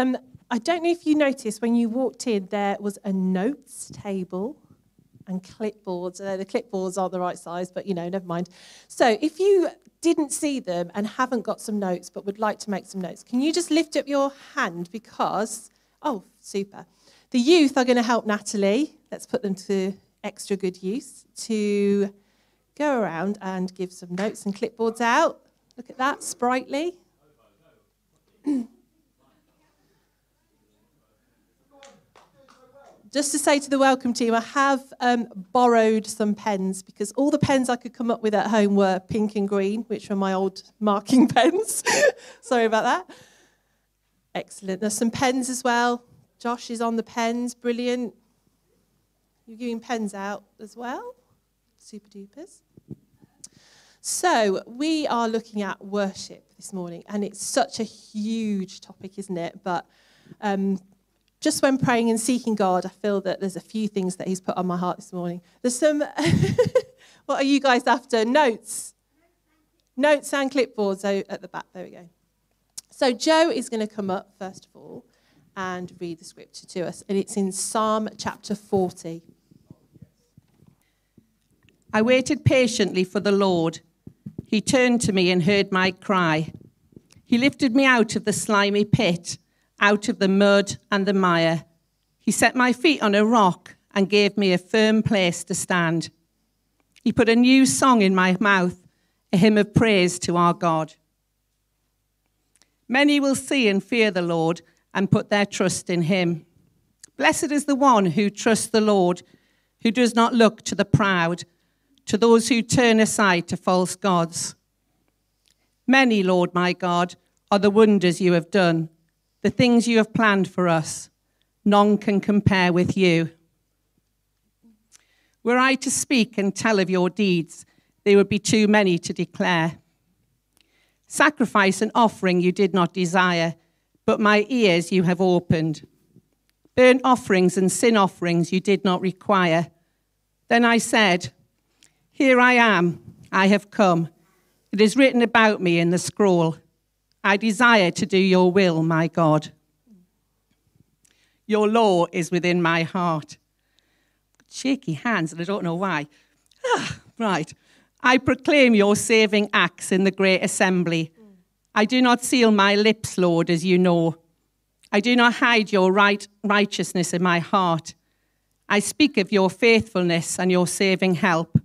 um, I don't know if you noticed when you walked in, there was a notes table and clipboards. Uh, the clipboards aren't the right size, but you know, never mind. So, if you didn't see them and haven't got some notes but would like to make some notes, can you just lift up your hand because, oh, super. The youth are going to help Natalie. Let's put them to extra good use to go around and give some notes and clipboards out. Look at that, sprightly. Just to say to the welcome team, I have um, borrowed some pens because all the pens I could come up with at home were pink and green, which were my old marking pens. Sorry about that. Excellent. There's some pens as well. Josh is on the pens. Brilliant. You're giving pens out as well. Super dupers. So, we are looking at worship this morning, and it's such a huge topic, isn't it? But um, just when praying and seeking God, I feel that there's a few things that He's put on my heart this morning. There's some, what are you guys after? Notes. Notes and clipboards at the back. There we go. So, Joe is going to come up, first of all, and read the scripture to us, and it's in Psalm chapter 40. I waited patiently for the Lord. He turned to me and heard my cry. He lifted me out of the slimy pit, out of the mud and the mire. He set my feet on a rock and gave me a firm place to stand. He put a new song in my mouth, a hymn of praise to our God. Many will see and fear the Lord and put their trust in him. Blessed is the one who trusts the Lord, who does not look to the proud to those who turn aside to false gods. Many, Lord my God, are the wonders you have done, the things you have planned for us. None can compare with you. Were I to speak and tell of your deeds, they would be too many to declare. Sacrifice and offering you did not desire, but my ears you have opened. Burnt offerings and sin offerings you did not require. Then I said, here I am, I have come. It is written about me in the scroll. I desire to do your will, my God. Your law is within my heart. Shaky hands, and I don't know why. Ah, right. I proclaim your saving acts in the great assembly. I do not seal my lips, Lord, as you know. I do not hide your right righteousness in my heart. I speak of your faithfulness and your saving help.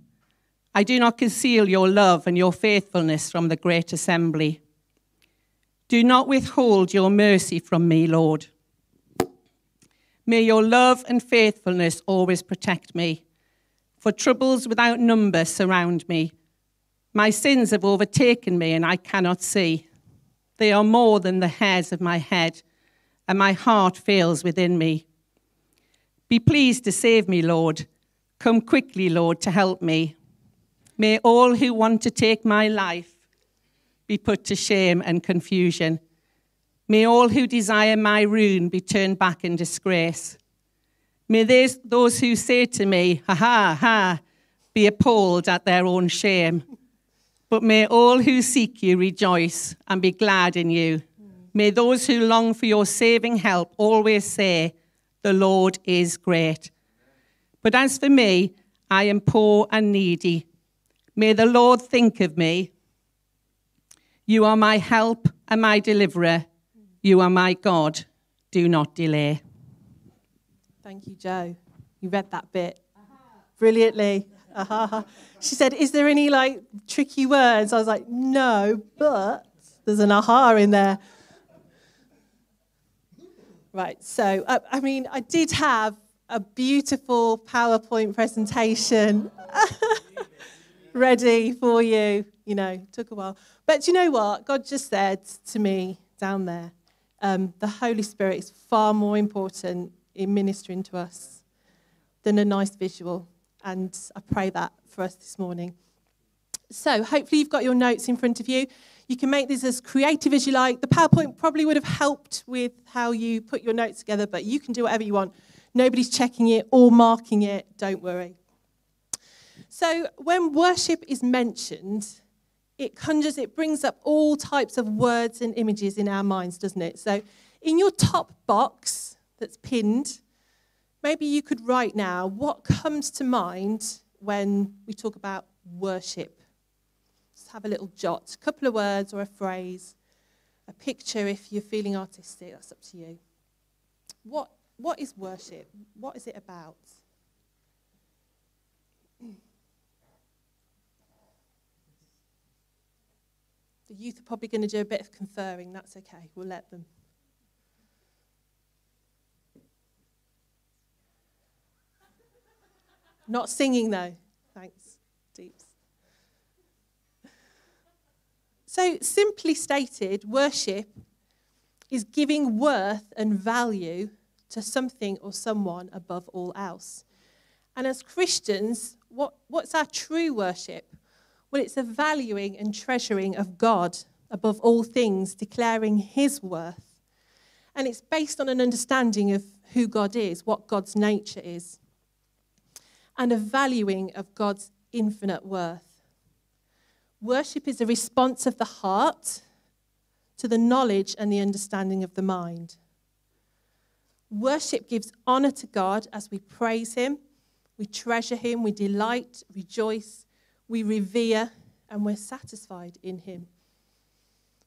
I do not conceal your love and your faithfulness from the great assembly. Do not withhold your mercy from me, Lord. May your love and faithfulness always protect me, for troubles without number surround me. My sins have overtaken me, and I cannot see. They are more than the hairs of my head, and my heart fails within me. Be pleased to save me, Lord. Come quickly, Lord, to help me. May all who want to take my life be put to shame and confusion. May all who desire my ruin be turned back in disgrace. May those who say to me, ha ha ha, be appalled at their own shame. But may all who seek you rejoice and be glad in you. May those who long for your saving help always say, The Lord is great. But as for me, I am poor and needy. May the Lord think of me. You are my help and my deliverer. You are my God. Do not delay. Thank you, Joe. You read that bit brilliantly. She said, Is there any like tricky words? I was like, No, but there's an aha in there. Right, so uh, I mean, I did have a beautiful PowerPoint presentation. ready for you. You know, took a while. But you know what? God just said to me down there um, the Holy Spirit is far more important in ministering to us than a nice visual. And I pray that for us this morning. So, hopefully, you've got your notes in front of you. You can make this as creative as you like. The PowerPoint probably would have helped with how you put your notes together, but you can do whatever you want. Nobody's checking it or marking it, don't worry. So, when worship is mentioned, it conjures, it brings up all types of words and images in our minds, doesn't it? So, in your top box that's pinned, maybe you could write now what comes to mind when we talk about worship. Just have a little jot, a couple of words or a phrase, a picture if you're feeling artistic, that's up to you. What, what is worship? What is it about? The youth are probably going to do a bit of conferring. That's okay. We'll let them. Not singing, though. Thanks, Deeps. So, simply stated, worship is giving worth and value to something or someone above all else. And as Christians, what, what's our true worship? Well, it's a valuing and treasuring of God above all things, declaring His worth. And it's based on an understanding of who God is, what God's nature is, and a valuing of God's infinite worth. Worship is a response of the heart to the knowledge and the understanding of the mind. Worship gives honor to God as we praise Him, we treasure Him, we delight, rejoice, we revere, and we're satisfied in Him.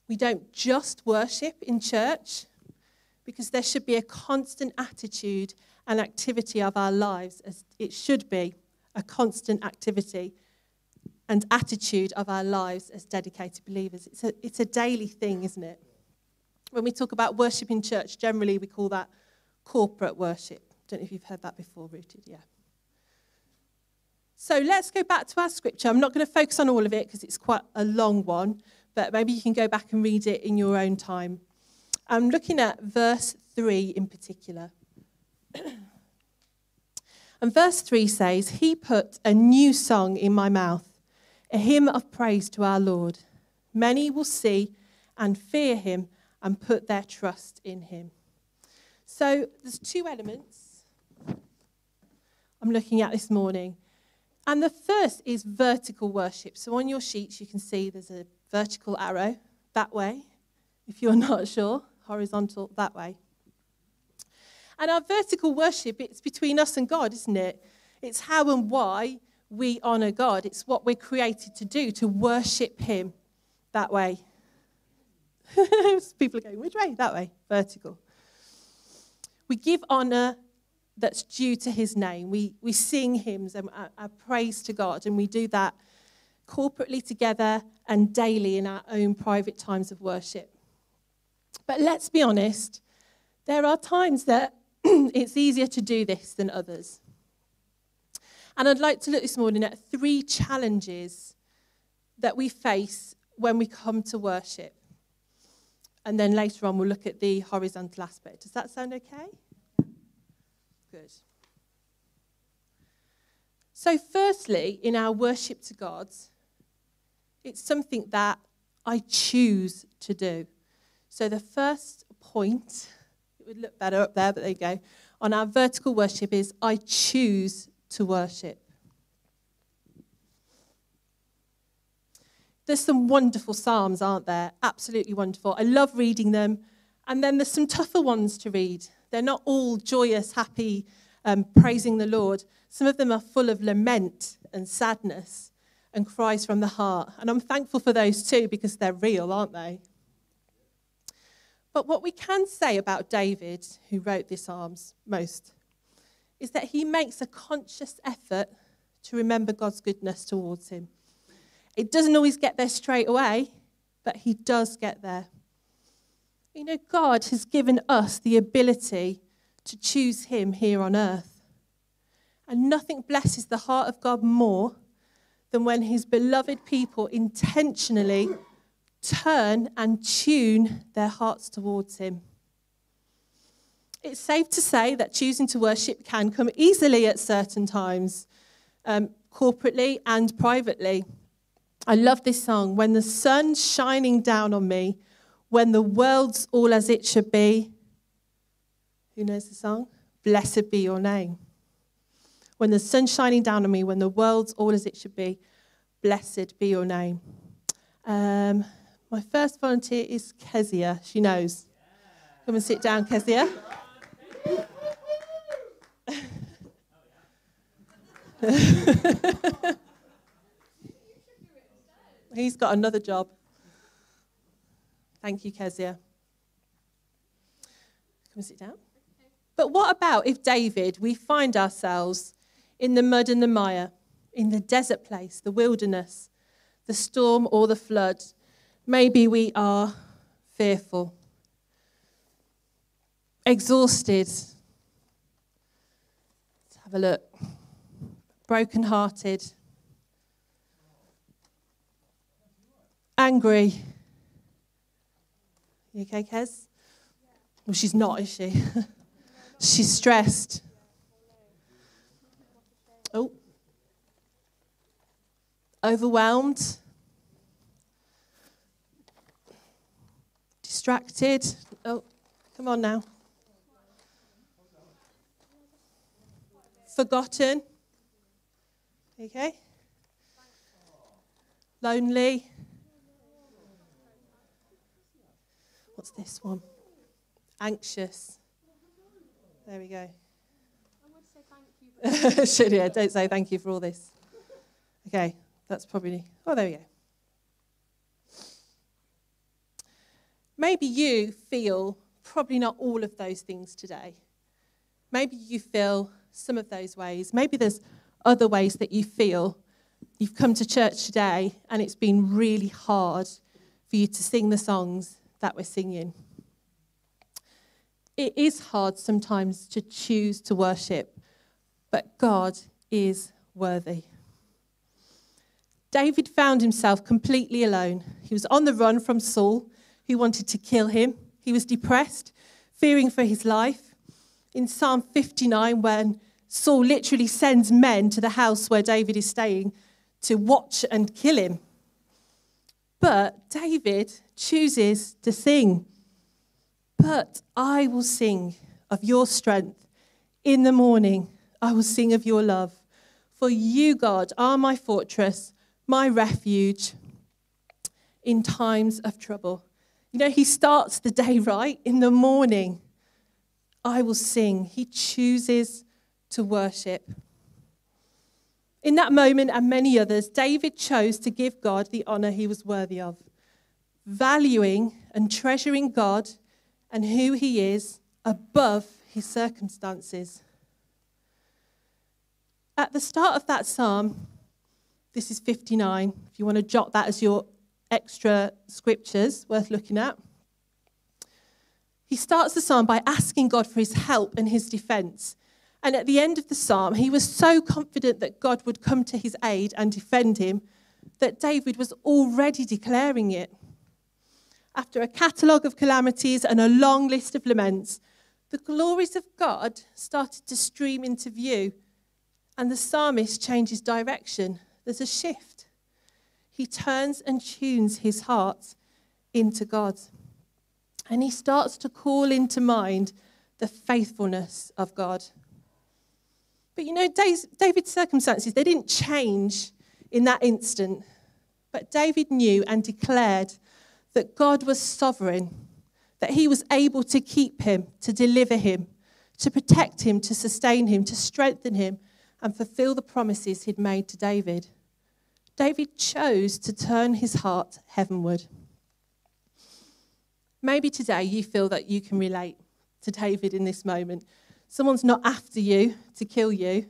We don't just worship in church because there should be a constant attitude and activity of our lives, as it should be a constant activity and attitude of our lives as dedicated believers. It's a, it's a daily thing, isn't it? When we talk about worship in church, generally we call that corporate worship. I Don't know if you've heard that before, Rooted, yeah. So let's go back to our scripture. I'm not going to focus on all of it because it's quite a long one, but maybe you can go back and read it in your own time. I'm looking at verse 3 in particular. and verse 3 says, He put a new song in my mouth, a hymn of praise to our Lord. Many will see and fear him and put their trust in him. So there's two elements I'm looking at this morning. And the first is vertical worship. So on your sheets, you can see there's a vertical arrow that way, if you're not sure, horizontal that way. And our vertical worship, it's between us and God, isn't it? It's how and why we honor God. It's what we're created to do, to worship Him that way. People are going, which way? That way, vertical. We give honor that's due to his name. We, we sing hymns and our, praise to God, and we do that corporately together and daily in our own private times of worship. But let's be honest, there are times that it's easier to do this than others. And I'd like to look this morning at three challenges that we face when we come to worship. And then later on, we'll look at the horizontal aspect. Does that sound okay? Good. So, firstly, in our worship to God, it's something that I choose to do. So, the first point, it would look better up there, but there you go, on our vertical worship is I choose to worship. There's some wonderful Psalms, aren't there? Absolutely wonderful. I love reading them. And then there's some tougher ones to read. They're not all joyous, happy, um, praising the Lord. Some of them are full of lament and sadness and cries from the heart. And I'm thankful for those too because they're real, aren't they? But what we can say about David, who wrote the Psalms most, is that he makes a conscious effort to remember God's goodness towards him. It doesn't always get there straight away, but he does get there. You know, God has given us the ability to choose Him here on earth. And nothing blesses the heart of God more than when His beloved people intentionally turn and tune their hearts towards Him. It's safe to say that choosing to worship can come easily at certain times, um, corporately and privately. I love this song. When the sun's shining down on me, when the world's all as it should be. Who knows the song? Blessed be your name. When the sun's shining down on me, when the world's all as it should be, blessed be your name. Um, my first volunteer is Kezia. She knows. Come and sit down, Kezia. He's got another job. Thank you, Kezia. Come sit down. But what about if David, we find ourselves in the mud and the mire, in the desert place, the wilderness, the storm or the flood? Maybe we are fearful, exhausted. Let's have a look. Broken-hearted, angry. You okay, Kez? Well, she's not, is she? she's stressed. Oh. Overwhelmed. Distracted. Oh, come on now. Forgotten. Okay? Lonely. What's this one? Anxious. There we go. I would say thank you. Should yeah, don't say thank you for all this. Okay, that's probably. Oh, there we go. Maybe you feel probably not all of those things today. Maybe you feel some of those ways. Maybe there's other ways that you feel. You've come to church today and it's been really hard for you to sing the songs that we're singing. It is hard sometimes to choose to worship, but God is worthy. David found himself completely alone. He was on the run from Saul, who wanted to kill him. He was depressed, fearing for his life. In Psalm 59, when Saul literally sends men to the house where David is staying to watch and kill him. But David chooses to sing. But I will sing of your strength. In the morning, I will sing of your love. For you, God, are my fortress, my refuge in times of trouble. You know, he starts the day right in the morning. I will sing. He chooses to worship. In that moment and many others, David chose to give God the honor he was worthy of, valuing and treasuring God and who he is above his circumstances. At the start of that psalm, this is 59, if you want to jot that as your extra scriptures worth looking at. He starts the psalm by asking God for his help and his defense. And at the end of the psalm, he was so confident that God would come to his aid and defend him that David was already declaring it. After a catalogue of calamities and a long list of laments, the glories of God started to stream into view, and the psalmist changes direction. There's a shift. He turns and tunes his heart into God. And he starts to call into mind the faithfulness of God. But you know, David's circumstances, they didn't change in that instant. But David knew and declared that God was sovereign, that he was able to keep him, to deliver him, to protect him, to sustain him, to strengthen him, and fulfill the promises he'd made to David. David chose to turn his heart heavenward. Maybe today you feel that you can relate to David in this moment. Someone's not after you to kill you,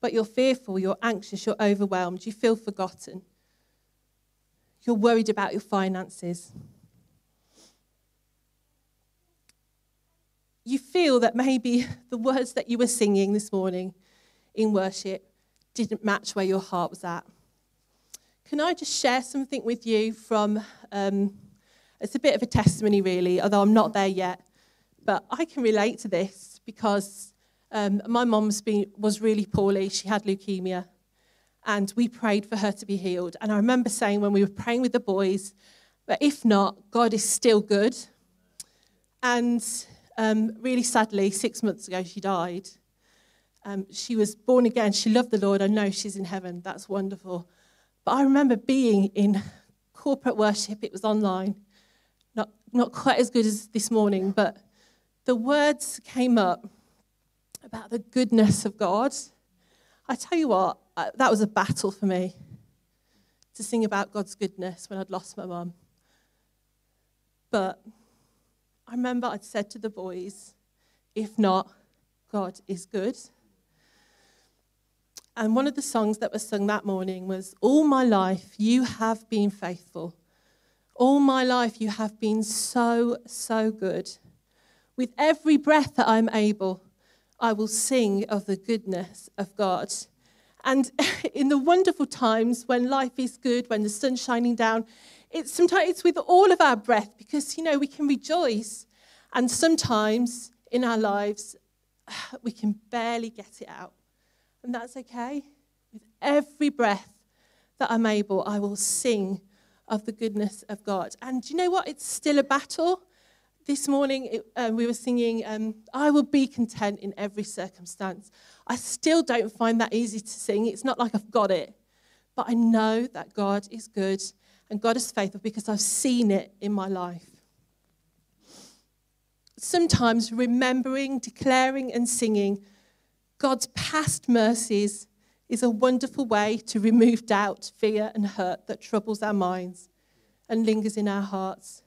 but you're fearful, you're anxious, you're overwhelmed, you feel forgotten. You're worried about your finances. You feel that maybe the words that you were singing this morning in worship didn't match where your heart was at. Can I just share something with you from, um, it's a bit of a testimony really, although I'm not there yet, but I can relate to this because um, my mum was really poorly. She had leukemia. and we prayed for her to be healed. And I remember saying when we were praying with the boys, but if not, God is still good. And um, really sadly, six months ago, she died. Um, she was born again. She loved the Lord. I know she's in heaven. That's wonderful. But I remember being in corporate worship, it was online, not, not quite as good as this morning, but the words came up about the goodness of God. I tell you what, that was a battle for me to sing about God's goodness when I'd lost my mum. But I remember I'd said to the boys, if not, God is good. And one of the songs that was sung that morning was, All my life you have been faithful. All my life you have been so, so good. With every breath that I'm able, I will sing of the goodness of God. And in the wonderful times when life is good, when the sun's shining down, it's sometimes it's with all of our breath because you know we can rejoice. And sometimes in our lives we can barely get it out. And that's okay. With every breath that I'm able, I will sing of the goodness of God. And do you know what? It's still a battle. This morning it, um, we were singing, um, I will be content in every circumstance. I still don't find that easy to sing. It's not like I've got it. But I know that God is good and God is faithful because I've seen it in my life. Sometimes remembering, declaring, and singing God's past mercies is a wonderful way to remove doubt, fear, and hurt that troubles our minds and lingers in our hearts.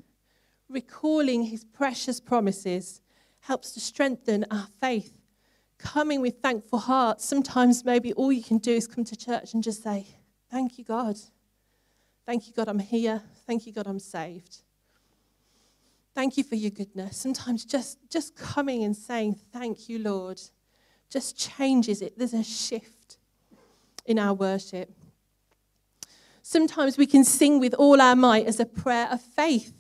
Recalling his precious promises helps to strengthen our faith. Coming with thankful hearts, sometimes maybe all you can do is come to church and just say, Thank you, God. Thank you, God, I'm here. Thank you, God, I'm saved. Thank you for your goodness. Sometimes just, just coming and saying, Thank you, Lord, just changes it. There's a shift in our worship. Sometimes we can sing with all our might as a prayer of faith,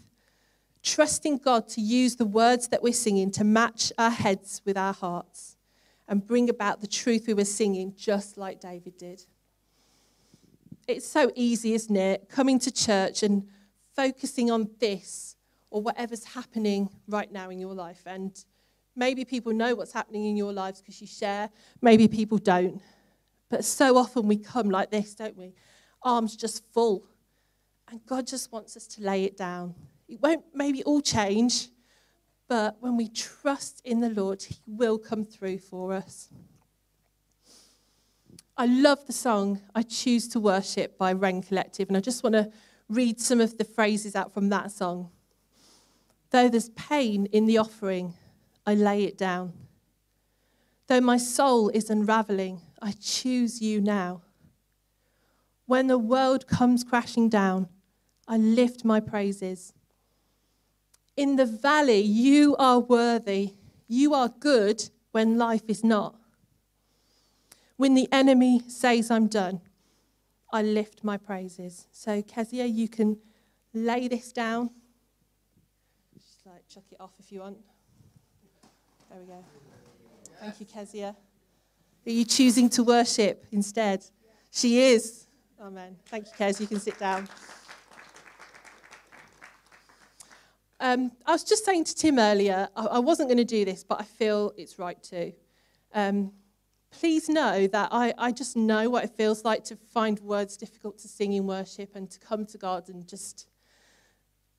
trusting God to use the words that we're singing to match our heads with our hearts and bring about the truth we were singing, just like David did. It's so easy, isn't it? Coming to church and focusing on this or whatever's happening right now in your life. And maybe people know what's happening in your lives because you share, maybe people don't. But so often we come like this, don't we? Arms just full. And God just wants us to lay it down. It won't maybe all change, but when we trust in the Lord, He will come through for us. I love the song I Choose to Worship by Wren Collective, and I just want to read some of the phrases out from that song. Though there's pain in the offering, I lay it down. Though my soul is unraveling, I choose you now. When the world comes crashing down, I lift my praises. In the valley, you are worthy. You are good when life is not. When the enemy says I'm done, I lift my praises. So, Kezia, you can lay this down. Just like chuck it off if you want. There we go. Thank you, Kezia. Are you choosing to worship instead? She is. Amen. Thank you, Kez. You can sit down. Um, I was just saying to Tim earlier, I, I wasn't going to do this, but I feel it's right to. Um, please know that I, I just know what it feels like to find words difficult to sing in worship and to come to God and just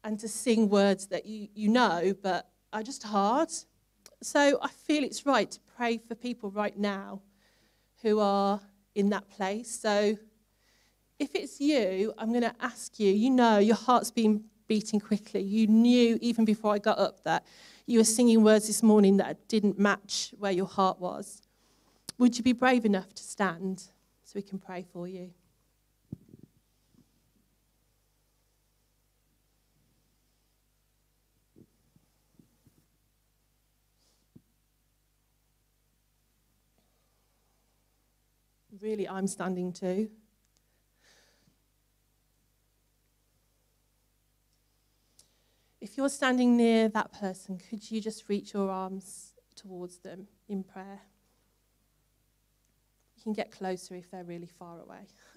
and to sing words that you, you know, but are just hard. So I feel it's right to pray for people right now who are in that place. So if it's you, I'm going to ask you, you know, your heart's been beating quickly. You knew even before I got up that you were singing words this morning that didn't match where your heart was. Would you be brave enough to stand so we can pray for you? Really, I'm standing too. If you're standing near that person, could you just reach your arms towards them in prayer? You can get closer if they're really far away.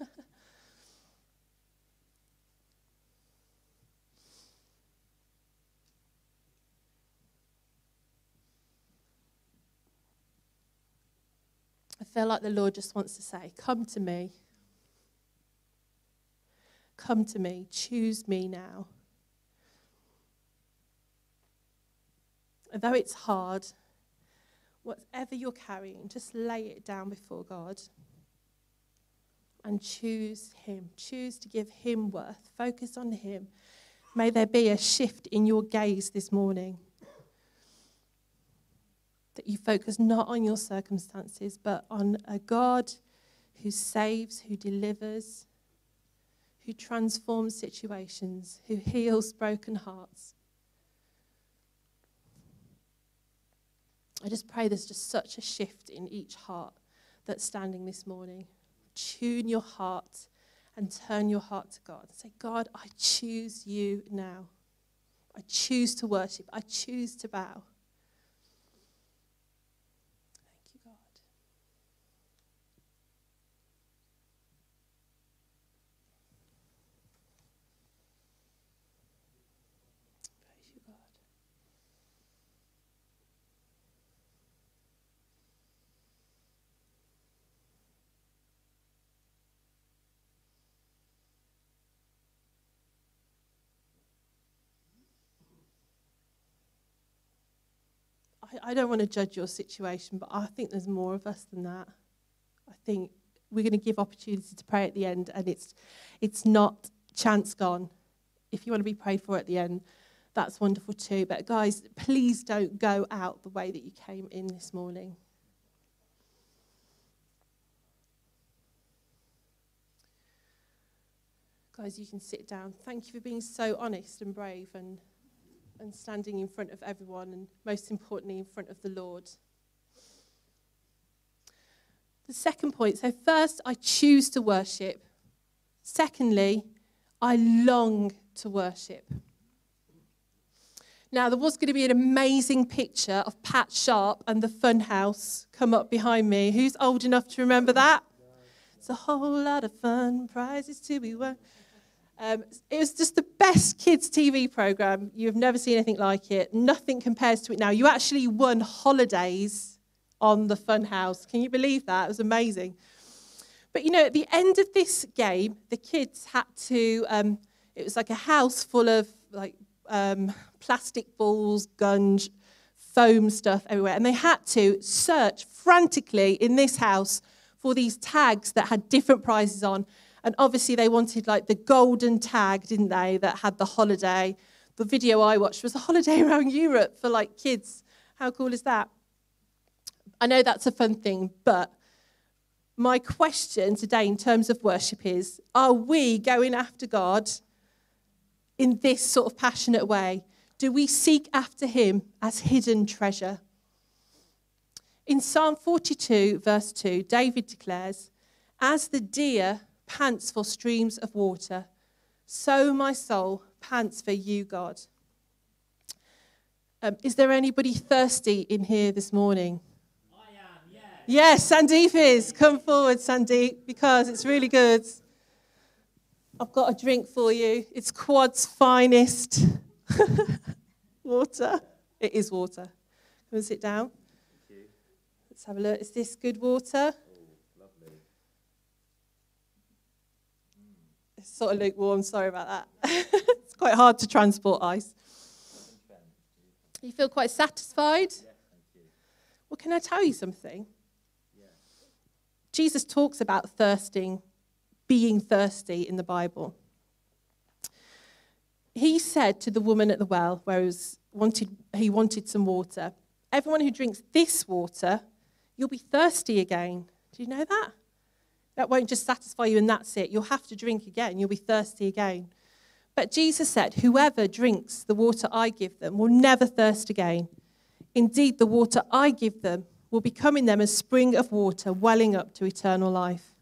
I feel like the Lord just wants to say, Come to me. Come to me. Choose me now. And though it's hard, whatever you're carrying, just lay it down before God and choose Him. Choose to give Him worth. Focus on Him. May there be a shift in your gaze this morning. That you focus not on your circumstances, but on a God who saves, who delivers, who transforms situations, who heals broken hearts. I just pray there's just such a shift in each heart that's standing this morning. Tune your heart and turn your heart to God. Say, God, I choose you now. I choose to worship. I choose to bow. I, don't want to judge your situation, but I think there's more of us than that. I think we're going to give opportunity to pray at the end, and it's, it's not chance gone. If you want to be prayed for at the end, that's wonderful too. But guys, please don't go out the way that you came in this morning. Guys, you can sit down. Thank you for being so honest and brave and and standing in front of everyone, and most importantly, in front of the Lord. The second point so, first, I choose to worship. Secondly, I long to worship. Now, there was going to be an amazing picture of Pat Sharp and the Funhouse come up behind me. Who's old enough to remember that? It's a whole lot of fun, prizes to be won. Um, it was just the best kids' TV program. You've never seen anything like it. Nothing compares to it now. You actually won holidays on the Funhouse. Can you believe that? It was amazing. But you know, at the end of this game, the kids had to. Um, it was like a house full of like um, plastic balls, gunge, foam stuff everywhere, and they had to search frantically in this house for these tags that had different prizes on and obviously, they wanted like the golden tag, didn't they, that had the holiday. The video I watched was a holiday around Europe for like kids. How cool is that? I know that's a fun thing, but my question today in terms of worship is are we going after God in this sort of passionate way? Do we seek after Him as hidden treasure? In Psalm 42, verse 2, David declares, As the deer pants for streams of water. So my soul pants for you, God. Um, is there anybody thirsty in here this morning? I am, yeah. Yes, Sandeep is. Come forward, Sandeep, because it's really good. I've got a drink for you. It's Quad's finest water. It is water. Come and sit down. Let's have a look. Is this good water? Sort of lukewarm. Sorry about that. it's quite hard to transport ice. You feel quite satisfied? Well, can I tell you something? Jesus talks about thirsting, being thirsty in the Bible. He said to the woman at the well, where he, was wanted, he wanted some water, Everyone who drinks this water, you'll be thirsty again. Do you know that? That won't just satisfy you and that's it. You'll have to drink again. You'll be thirsty again. But Jesus said, Whoever drinks the water I give them will never thirst again. Indeed, the water I give them will become in them a spring of water welling up to eternal life.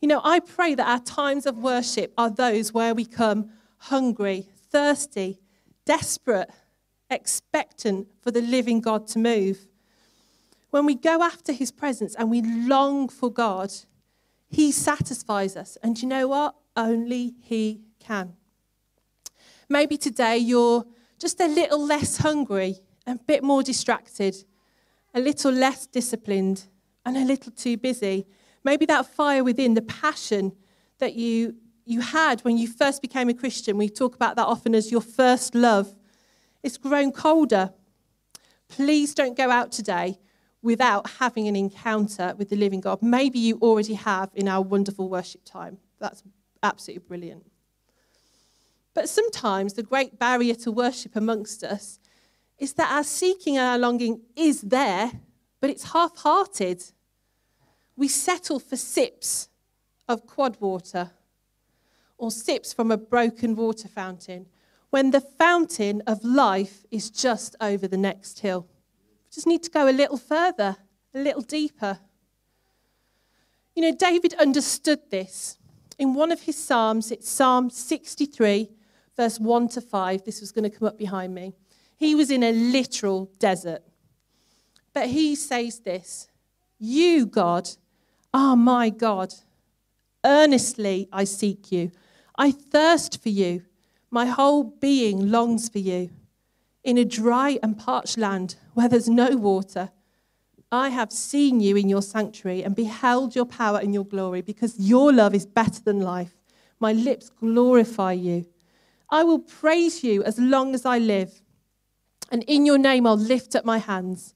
You know, I pray that our times of worship are those where we come hungry, thirsty, desperate, expectant for the living God to move. When we go after his presence and we long for God, he satisfies us. And you know what? Only he can. Maybe today you're just a little less hungry, a bit more distracted, a little less disciplined, and a little too busy. Maybe that fire within, the passion that you, you had when you first became a Christian, we talk about that often as your first love, it's grown colder. Please don't go out today without having an encounter with the living God. Maybe you already have in our wonderful worship time. That's absolutely brilliant. But sometimes the great barrier to worship amongst us is that our seeking and our longing is there, but it's half hearted. We settle for sips of quad water or sips from a broken water fountain when the fountain of life is just over the next hill. Just need to go a little further, a little deeper. You know, David understood this. In one of his Psalms, it's Psalm 63, verse 1 to 5. This was going to come up behind me. He was in a literal desert. But he says this You, God, are my God. Earnestly I seek you. I thirst for you. My whole being longs for you. In a dry and parched land where there's no water, I have seen you in your sanctuary and beheld your power and your glory because your love is better than life. My lips glorify you. I will praise you as long as I live, and in your name I'll lift up my hands.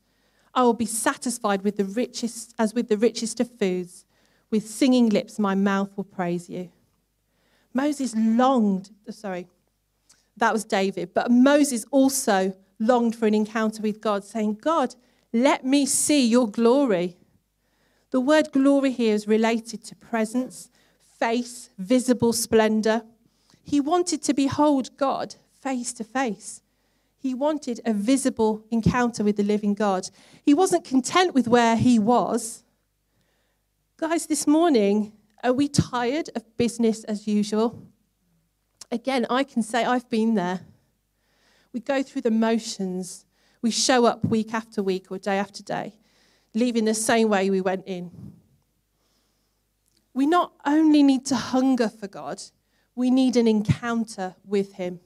I will be satisfied with the richest, as with the richest of foods. With singing lips, my mouth will praise you. Moses longed, sorry, that was David, but Moses also longed for an encounter with God, saying, God, let me see your glory. The word glory here is related to presence, face, visible splendor. He wanted to behold God face to face. He wanted a visible encounter with the living God. He wasn't content with where he was. Guys, this morning, are we tired of business as usual? Again, I can say I've been there. We go through the motions. We show up week after week or day after day, leaving the same way we went in. We not only need to hunger for God, we need an encounter with Him.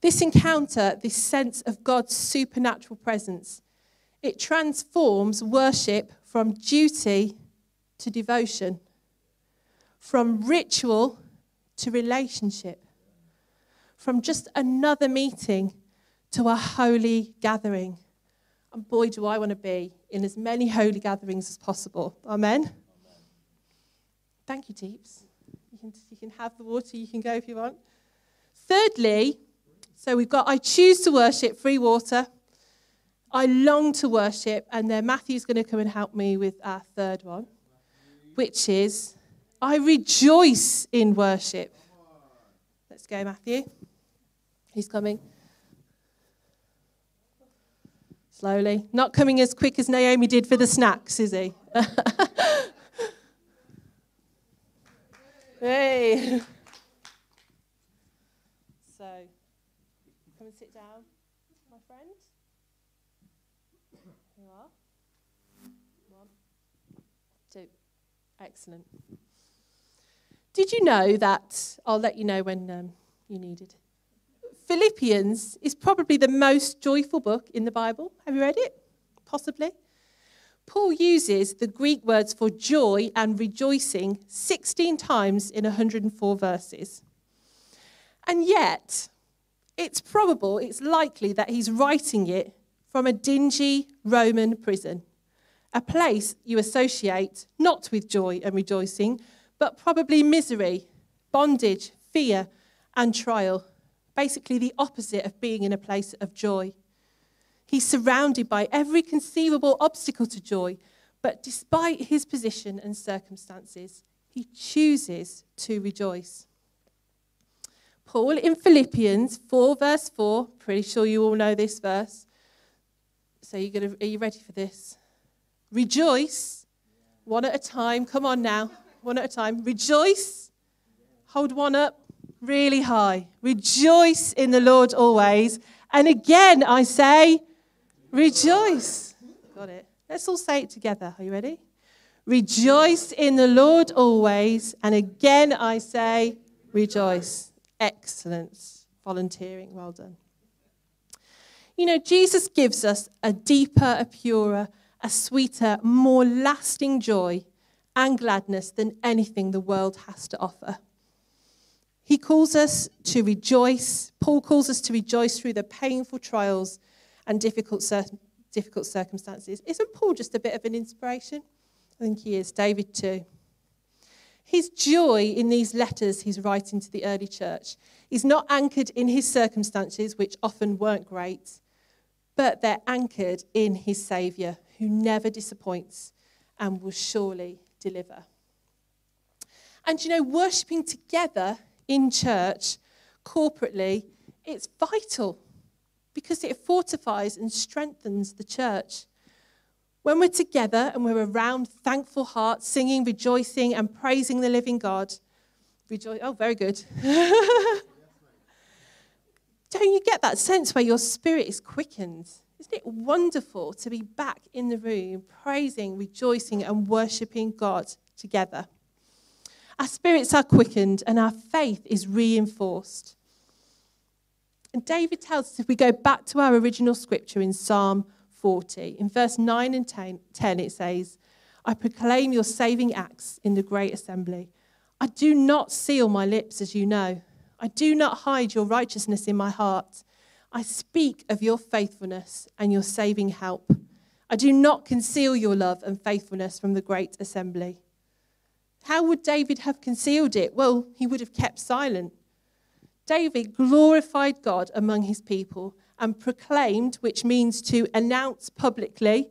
This encounter, this sense of God's supernatural presence, it transforms worship from duty to devotion, from ritual to relationship, from just another meeting to a holy gathering. And boy, do I want to be in as many holy gatherings as possible. Amen. Amen. Thank you, Deeps can, you can have the water, you can go if you want. Thirdly, so we've got I choose to worship, free water. I long to worship, and then Matthew's going to come and help me with our third one, which is I rejoice in worship. Let's go, Matthew. He's coming. Slowly. Not coming as quick as Naomi did for the snacks, is he? Hey. so, come and sit down, my friend. Here you are. One, two. Excellent. Did you know that? I'll let you know when um, you need it. Philippians is probably the most joyful book in the Bible. Have you read it? Possibly. Paul uses the Greek words for joy and rejoicing 16 times in 104 verses. And yet, it's probable, it's likely that he's writing it from a dingy Roman prison, a place you associate not with joy and rejoicing, but probably misery, bondage, fear, and trial. Basically, the opposite of being in a place of joy. He's surrounded by every conceivable obstacle to joy, but despite his position and circumstances, he chooses to rejoice. Paul in Philippians 4, verse 4, pretty sure you all know this verse. So you're gonna, are you ready for this? Rejoice, one at a time. Come on now, one at a time. Rejoice. Hold one up really high. Rejoice in the Lord always. And again, I say, Rejoice. got it. Let's all say it together. Are you ready? Rejoice in the Lord always. And again, I say, rejoice. Excellence. Volunteering. Well done. You know, Jesus gives us a deeper, a purer, a sweeter, more lasting joy and gladness than anything the world has to offer. He calls us to rejoice. Paul calls us to rejoice through the painful trials and difficult, difficult circumstances. Isn't Paul just a bit of an inspiration? I think he is. David, too. His joy in these letters he's writing to the early church is not anchored in his circumstances, which often weren't great, but they're anchored in his Saviour, who never disappoints and will surely deliver. And you know, worshipping together in church, corporately, it's vital because it fortifies and strengthens the church. When we're together and we're around thankful hearts, singing, rejoicing, and praising the living God, rejoice. Oh, very good. Don't you get that sense where your spirit is quickened? Isn't it wonderful to be back in the room, praising, rejoicing, and worshipping God together? Our spirits are quickened and our faith is reinforced. And David tells us if we go back to our original scripture in Psalm 40, in verse 9 and 10, 10 it says, I proclaim your saving acts in the great assembly. I do not seal my lips, as you know. I do not hide your righteousness in my heart. I speak of your faithfulness and your saving help. I do not conceal your love and faithfulness from the great assembly. How would David have concealed it? Well, he would have kept silent. David glorified God among his people and proclaimed, which means to announce publicly,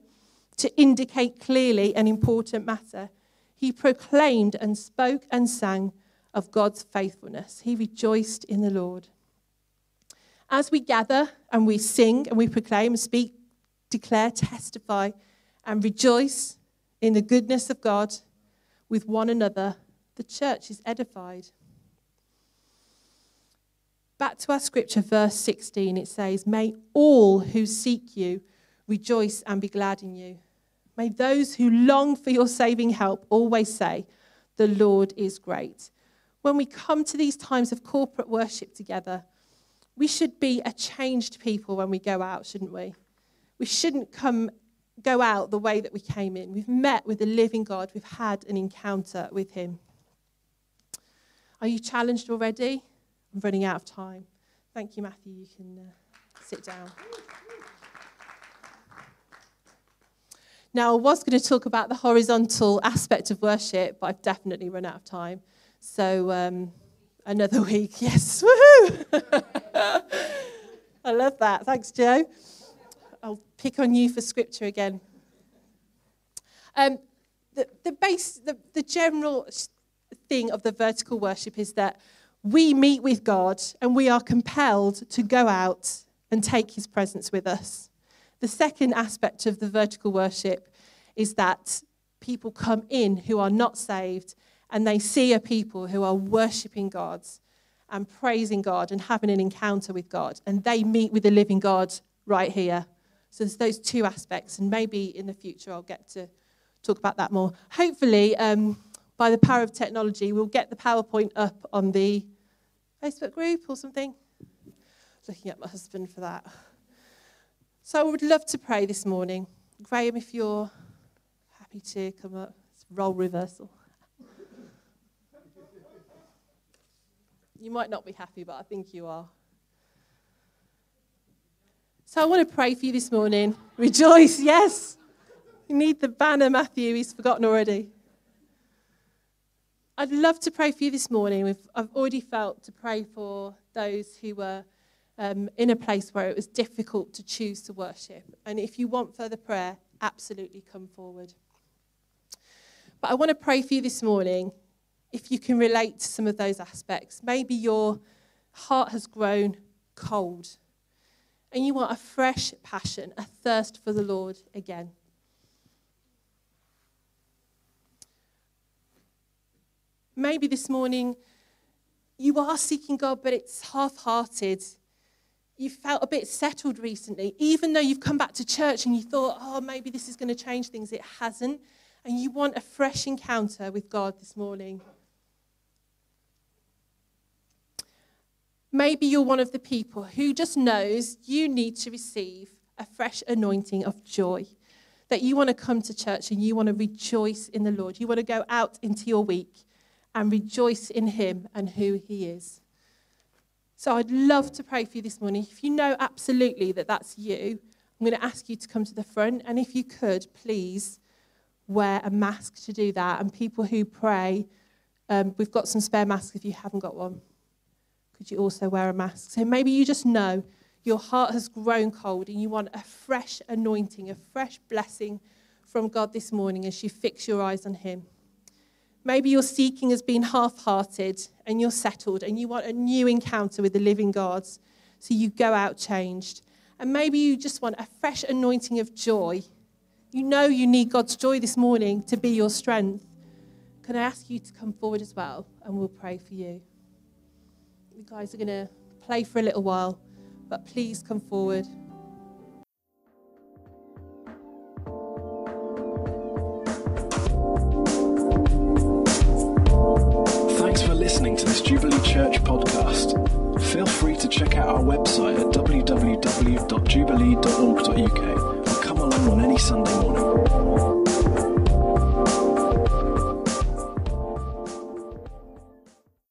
to indicate clearly an important matter. He proclaimed and spoke and sang of God's faithfulness. He rejoiced in the Lord. As we gather and we sing and we proclaim, speak, declare, testify, and rejoice in the goodness of God with one another, the church is edified. Back to our scripture, verse 16, it says, May all who seek you rejoice and be glad in you. May those who long for your saving help always say, The Lord is great. When we come to these times of corporate worship together, we should be a changed people when we go out, shouldn't we? We shouldn't come go out the way that we came in. We've met with the living God. We've had an encounter with him. Are you challenged already? I'm running out of time. Thank you, Matthew. You can uh, sit down. Now, I was going to talk about the horizontal aspect of worship, but I've definitely run out of time. So, um, another week. Yes, woohoo! I love that. Thanks, Joe. I'll pick on you for scripture again. Um, the, the base, the, the general thing of the vertical worship is that we meet with God and we are compelled to go out and take his presence with us. The second aspect of the vertical worship is that people come in who are not saved and they see a people who are worshipping God and praising God and having an encounter with God. And they meet with the living God right here. So there's those two aspects. And maybe in the future I'll get to talk about that more. Hopefully, um, by the power of technology, we'll get the PowerPoint up on the Facebook group or something. Looking at my husband for that. So I would love to pray this morning. Graham, if you're happy to come up, it's role reversal. You might not be happy, but I think you are. So I want to pray for you this morning. Rejoice, yes. You need the banner, Matthew. He's forgotten already. I'd love to pray for you this morning. I've already felt to pray for those who were um, in a place where it was difficult to choose to worship. And if you want further prayer, absolutely come forward. But I want to pray for you this morning if you can relate to some of those aspects. Maybe your heart has grown cold and you want a fresh passion, a thirst for the Lord again. Maybe this morning you are seeking God, but it's half hearted. you felt a bit settled recently, even though you've come back to church and you thought, oh, maybe this is going to change things, it hasn't. And you want a fresh encounter with God this morning. Maybe you're one of the people who just knows you need to receive a fresh anointing of joy. That you want to come to church and you want to rejoice in the Lord. You want to go out into your week and rejoice in Him and who He is. So I'd love to pray for you this morning. If you know absolutely that that's you, I'm going to ask you to come to the front. And if you could, please wear a mask to do that. And people who pray, um, we've got some spare masks if you haven't got one. Could you also wear a mask? So maybe you just know your heart has grown cold and you want a fresh anointing, a fresh blessing from God this morning as you fix your eyes on Him. Maybe your seeking has been half hearted and you're settled and you want a new encounter with the living God. So you go out changed. And maybe you just want a fresh anointing of joy. You know you need God's joy this morning to be your strength. Can I ask you to come forward as well and we'll pray for you? You guys are going to play for a little while, but please come forward. Thanks for listening to this Jubilee Church podcast. Feel free to check out our website at www.jubilee.org.uk and come along on any Sunday morning.